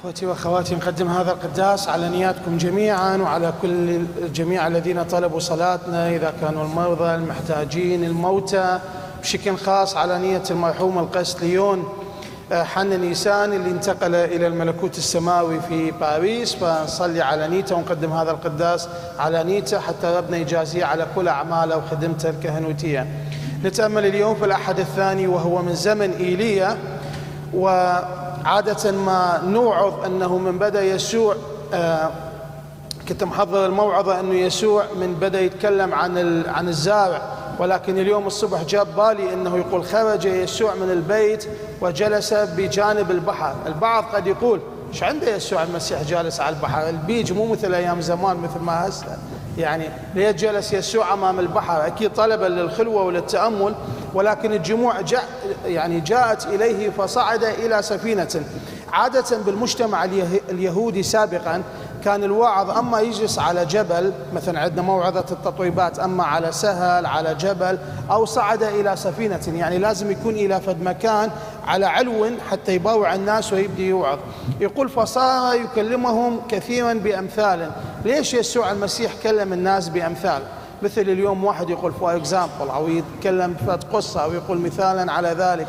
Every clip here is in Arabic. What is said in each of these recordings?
إخوتي وأخواتي نقدم هذا القداس على نياتكم جميعا وعلى كل الجميع الذين طلبوا صلاتنا إذا كانوا المرضى المحتاجين الموتى بشكل خاص على نية المرحوم القس ليون آه، حن نيسان اللي انتقل إلى الملكوت السماوي في باريس فنصلي على نيته ونقدم هذا القداس على نيته حتى ربنا يجازيه على كل أعماله وخدمته الكهنوتية. نتأمل اليوم في الأحد الثاني وهو من زمن إيليا و عادة ما نوعظ أنه من بدأ يسوع آه كنت محضر الموعظة أنه يسوع من بدأ يتكلم عن عن الزارع. ولكن اليوم الصبح جاب بالي أنه يقول خرج يسوع من البيت وجلس بجانب البحر. البعض قد يقول إيش عنده يسوع المسيح جالس على البحر؟ البيج مو مثل أيام زمان مثل ما هسه. يعني ليه جلس يسوع أمام البحر. أكيد طلبا للخلوة وللتأمل ولكن الجموع جاء يعني جاءت إليه فصعد إلى سفينة. عادة بالمجتمع اليهودي سابقا كان الواعظ أما يجلس على جبل مثلا عندنا موعظة التطويبات أما على سهل على جبل أو صعد إلى سفينة. يعني لازم يكون إلى فد مكان على علو حتى يباوع الناس ويبدي يوعظ. يقول فصار يكلمهم كثيرا بأمثال. ليش يسوع المسيح كلم الناس بأمثال؟ مثل اليوم واحد يقول for example أو يتكلم قصة أو يقول مثالا على ذلك.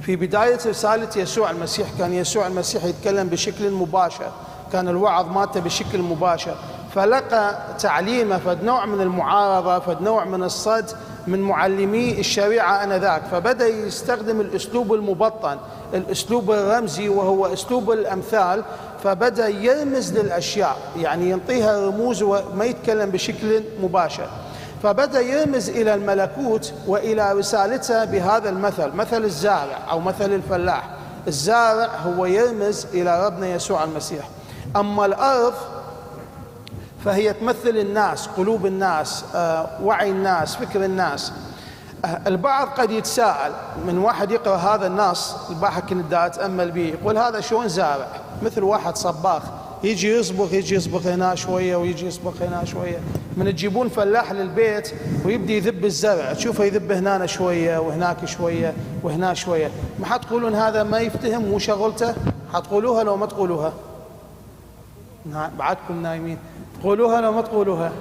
في بداية رسالة يسوع المسيح كان يسوع المسيح يتكلم بشكل مباشر. كان الوعظ مالته بشكل مباشر. فلقى تعليمه فد نوع من المعارضة فد نوع من الصد. من معلمي الشريعة آنذاك فبدأ يستخدم الأسلوب المبطن الأسلوب الرمزي وهو أسلوب الأمثال فبدأ يرمز للأشياء يعني ينطيها رموز وما يتكلم بشكل مباشر. فبدأ يرمز إلى الملكوت وإلى رسالته بهذا المثل مثل الزارع أو مثل الفلاح. الزارع هو يرمز إلى ربنا يسوع المسيح. أما الأرض فهي تمثل الناس قلوب الناس آه، وعي الناس فكر الناس. آه، البعض قد يتساءل من واحد يقرأ هذا النص البارحة كنت دا أتأمل به يقول هذا شلون زارع؟ مثل واحد صباخ يجي يصبغ يجي يصبغ هنا شوية ويجي يصبغ هنا شوية. من تجيبون فلاح للبيت ويبدي يذب الزرع تشوفه يذب هنا شوية وهناك شوية وهنا شوية. ما حتقولون هذا ما يفتهم مو شغلته؟ حتقولوها لو ما تقولوها. بعدكم نايمين. تقولوها لو ما تقولوها.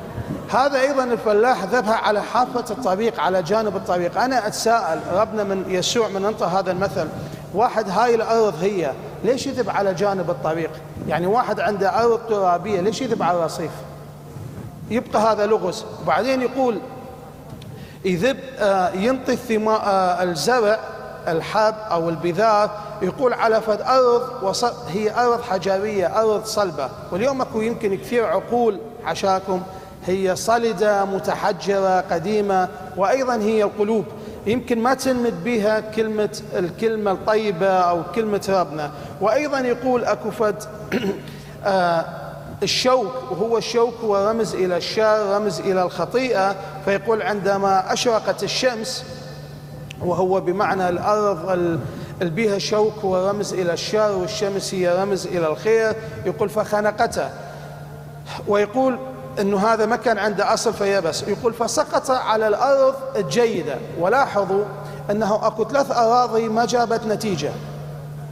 هذا أيضا الفلاح ذبها على حافة الطريق على جانب الطريق أنا أتساءل ربنا من يسوع من أنطى هذا المثل واحد هاي الأرض هي ليش يذب على جانب الطريق يعني واحد عنده أرض ترابية ليش يذب على الرصيف يبقى هذا لغز. وبعدين يقول يذب آه، ينطي آه، الزرع الحب أو البذار يقول على فد ارض هي أرض حجريه أرض صلبة. واليوم أكو يمكن كثير عقول حشاكم هي صلدة متحجرة قديمة وأيضا هي القلوب. يمكن ما تنمد بها كلمة الكلمة الطيبة أو كلمة ربنا. وأيضا يقول فد آه، الشوك وهو الشوك هو رمز إلى الشر رمز إلى الخطيئة. فيقول عندما أشرقت الشمس وهو بمعنى الأرض البيها شوك هو رمز إلى الشر والشمس هي رمز إلى الخير. يقول فخنقته. ويقول أنه هذا ما كان عنده أصل فيبس يقول فسقط على الأرض الجيدة ولاحظوا أنه أكو ثلاث أراضي ما جابت نتيجة.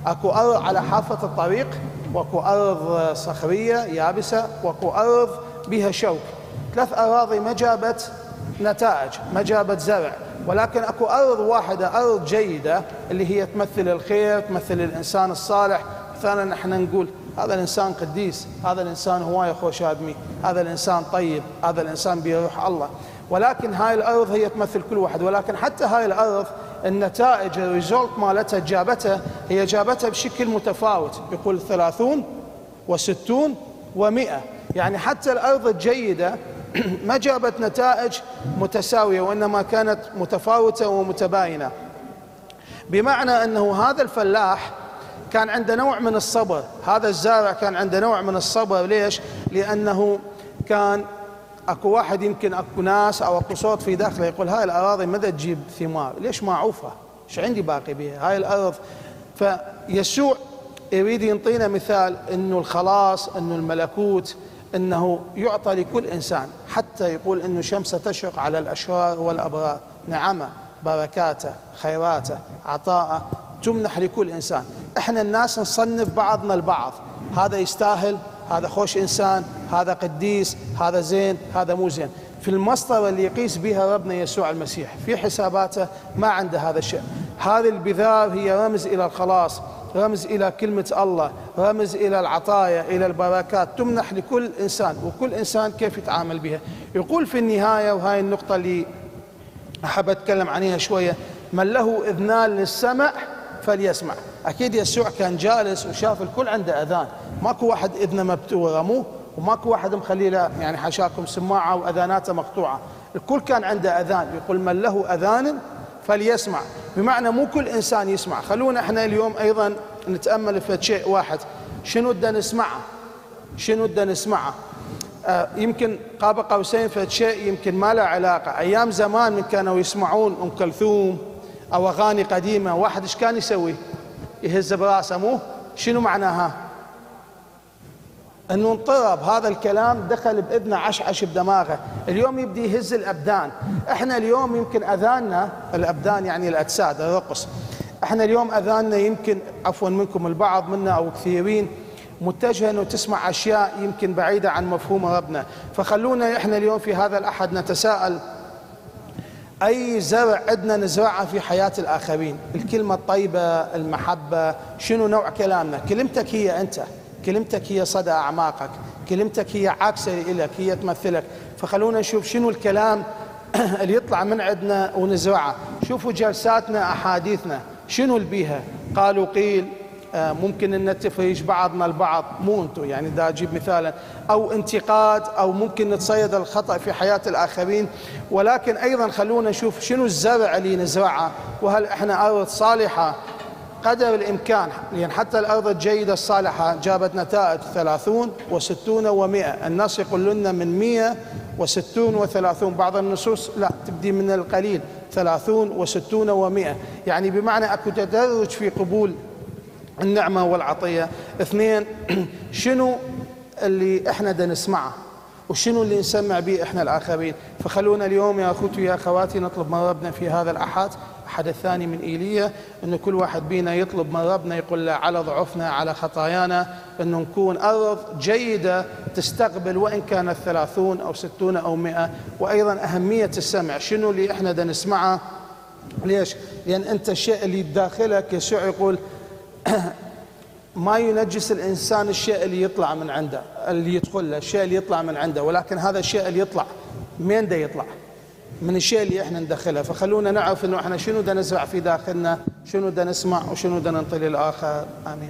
أكو أرض على حافة الطريق وأكو أرض صخرية يابسة وأكو أرض بها شوك. ثلاث أراضي ما جابت نتائج ما جابت زرع. ولكن أكو أرض واحدة أرض جيدة اللي هي تمثل الخير تمثل الإنسان الصالح. مثلا إحنا نقول هذا الإنسان قديس هذا الإنسان هواية خوش آدمي هذا الإنسان طيب هذا الإنسان بيروح الله. ولكن هاي الأرض هي تمثل كل واحد. ولكن حتى هاي الأرض النتائج الريزولت مالتها جابتها هي جابتها بشكل متفاوت. يقول ثلاثون وستون ومئة. يعني حتى الأرض الجيدة ما جابت نتائج متساوية وإنما كانت متفاوتة ومتباينة بمعنى أنه هذا الفلاح كان عنده نوع من الصبر هذا الزارع كان عنده نوع من الصبر ليش؟ لأنه كان أكو واحد يمكن أكو ناس أو أكو صوت في داخله يقول هاي الأراضي ماذا تجيب ثمار؟ ليش ما اعوفها؟ إيش عندي باقي بها؟ هاي الأرض فيسوع يريد ينطينا مثال إنه الخلاص إنه الملكوت إنه يعطى لكل إنسان حتى يقول انه شمس تشرق على الأشرار والأبرار. نعمه بركاته خيراته عطاءه. تمنح لكل إنسان. إحنا الناس نصنف بعضنا البعض. هذا يستاهل هذا خوش إنسان هذا قديس هذا زين هذا مو زين. في المسطرة اللي يقيس بها ربنا يسوع المسيح في حساباته ما عنده هذا الشيء. هذه البذار هي رمز إلى الخلاص. رمز إلى كلمة الله رمز إلى العطايا إلى البركات تمنح لكل إنسان وكل إنسان كيف يتعامل بها. يقول في النهاية وهاي النقطة اللي أحب أتكلم عنها شوية من له إذنان للسمع فليسمع. أكيد يسوع كان جالس وشاف الكل عنده أذان. ماكو واحد إذنه مبتور رموه وماكو واحد مخلي له يعني حاشاكم سماعة وأذاناته مقطوعة. الكل كان عنده أذان. يقول من له أذان فليسمع. بمعنى مو كل إنسان يسمع. خلونا إحنا اليوم أيضا نتأمل في شيء واحد. شنو بدنا نسمعه؟ شنو بدنا نسمعه؟ آه يمكن قاب قوسين في شيء يمكن ما له علاقة. أيام زمان من كانوا يسمعون أم كلثوم أو أغاني قديمة واحد إيش كان يسوي؟ يهز براسه مو؟ شنو معناها؟ انه انطرب هذا الكلام دخل باذنه عشعش بدماغه. اليوم يبدي يهز الأبدان. إحنا اليوم يمكن أذاننا الأبدان يعني الأجساد الرقص. إحنا اليوم أذاننا يمكن عفوا منكم البعض منا أو كثيرين متجهه انه تسمع أشياء يمكن بعيدة عن مفهوم ربنا. فخلونا إحنا اليوم في هذا الأحد نتساءل أي زرع عندنا نزرعه في حياة الآخرين؟ الكلمة الطيبه المحبة شنو نوع كلامنا؟ كلمتك هي أنت. كلمتك هي صدى أعماقك كلمتك هي عاكسة لك هي تمثلك. فخلونا نشوف شنو الكلام اللي يطلع من عندنا ونزرعه. شوفوا جلساتنا أحاديثنا شنو البيها قالوا قيل آه، ممكن إن نتفريج بعضنا البعض. مو أنتم يعني دا أجيب مثالا. أو انتقاد أو ممكن نتصيد الخطأ في حياة الآخرين. ولكن أيضا خلونا نشوف شنو الزرع اللي نزرعه. وهل إحنا أرض صالحة؟ قدر الإمكان لأن حتى الأرض الجيدة الصالحة جابت نتائج ثلاثون وستون ومئة. الناس يقولون من مئة وستون وثلاثون. بعض النصوص لا تبدي من القليل. ثلاثون وستون ومئة. يعني بمعنى أكو تدرج في قبول النعمة والعطية. اثنين شنو اللي إحنا دا نسمعه؟ وشنو اللي نسمع به إحنا الآخرين؟ فخلونا اليوم يا أخوتي ويا أخواتي نطلب من ربنا في هذا الأحد احد الثاني من إيليا انه كل واحد بينا يطلب من ربنا يقول له على ضعفنا على خطايانا انه نكون أرض جيدة تستقبل وإن كانت ثلاثون أو ستون أو مئة. وأيضا أهمية السمع. شنو اللي إحنا دا نسمعه؟ ليش؟ لأن أنت الشيء اللي بداخلك يسوع يقول ما ينجس الإنسان الشيء اللي يطلع من عنده اللي يدخل له الشيء اللي يطلع من عنده. ولكن هذا الشيء اللي يطلع من ده يطلع؟ من الشيء اللي إحنا ندخلها. فخلونا نعرف إنه إحنا شنو ده نزرع في داخلنا شنو ده نسمع وشنو ده ننطي للاخر آمين.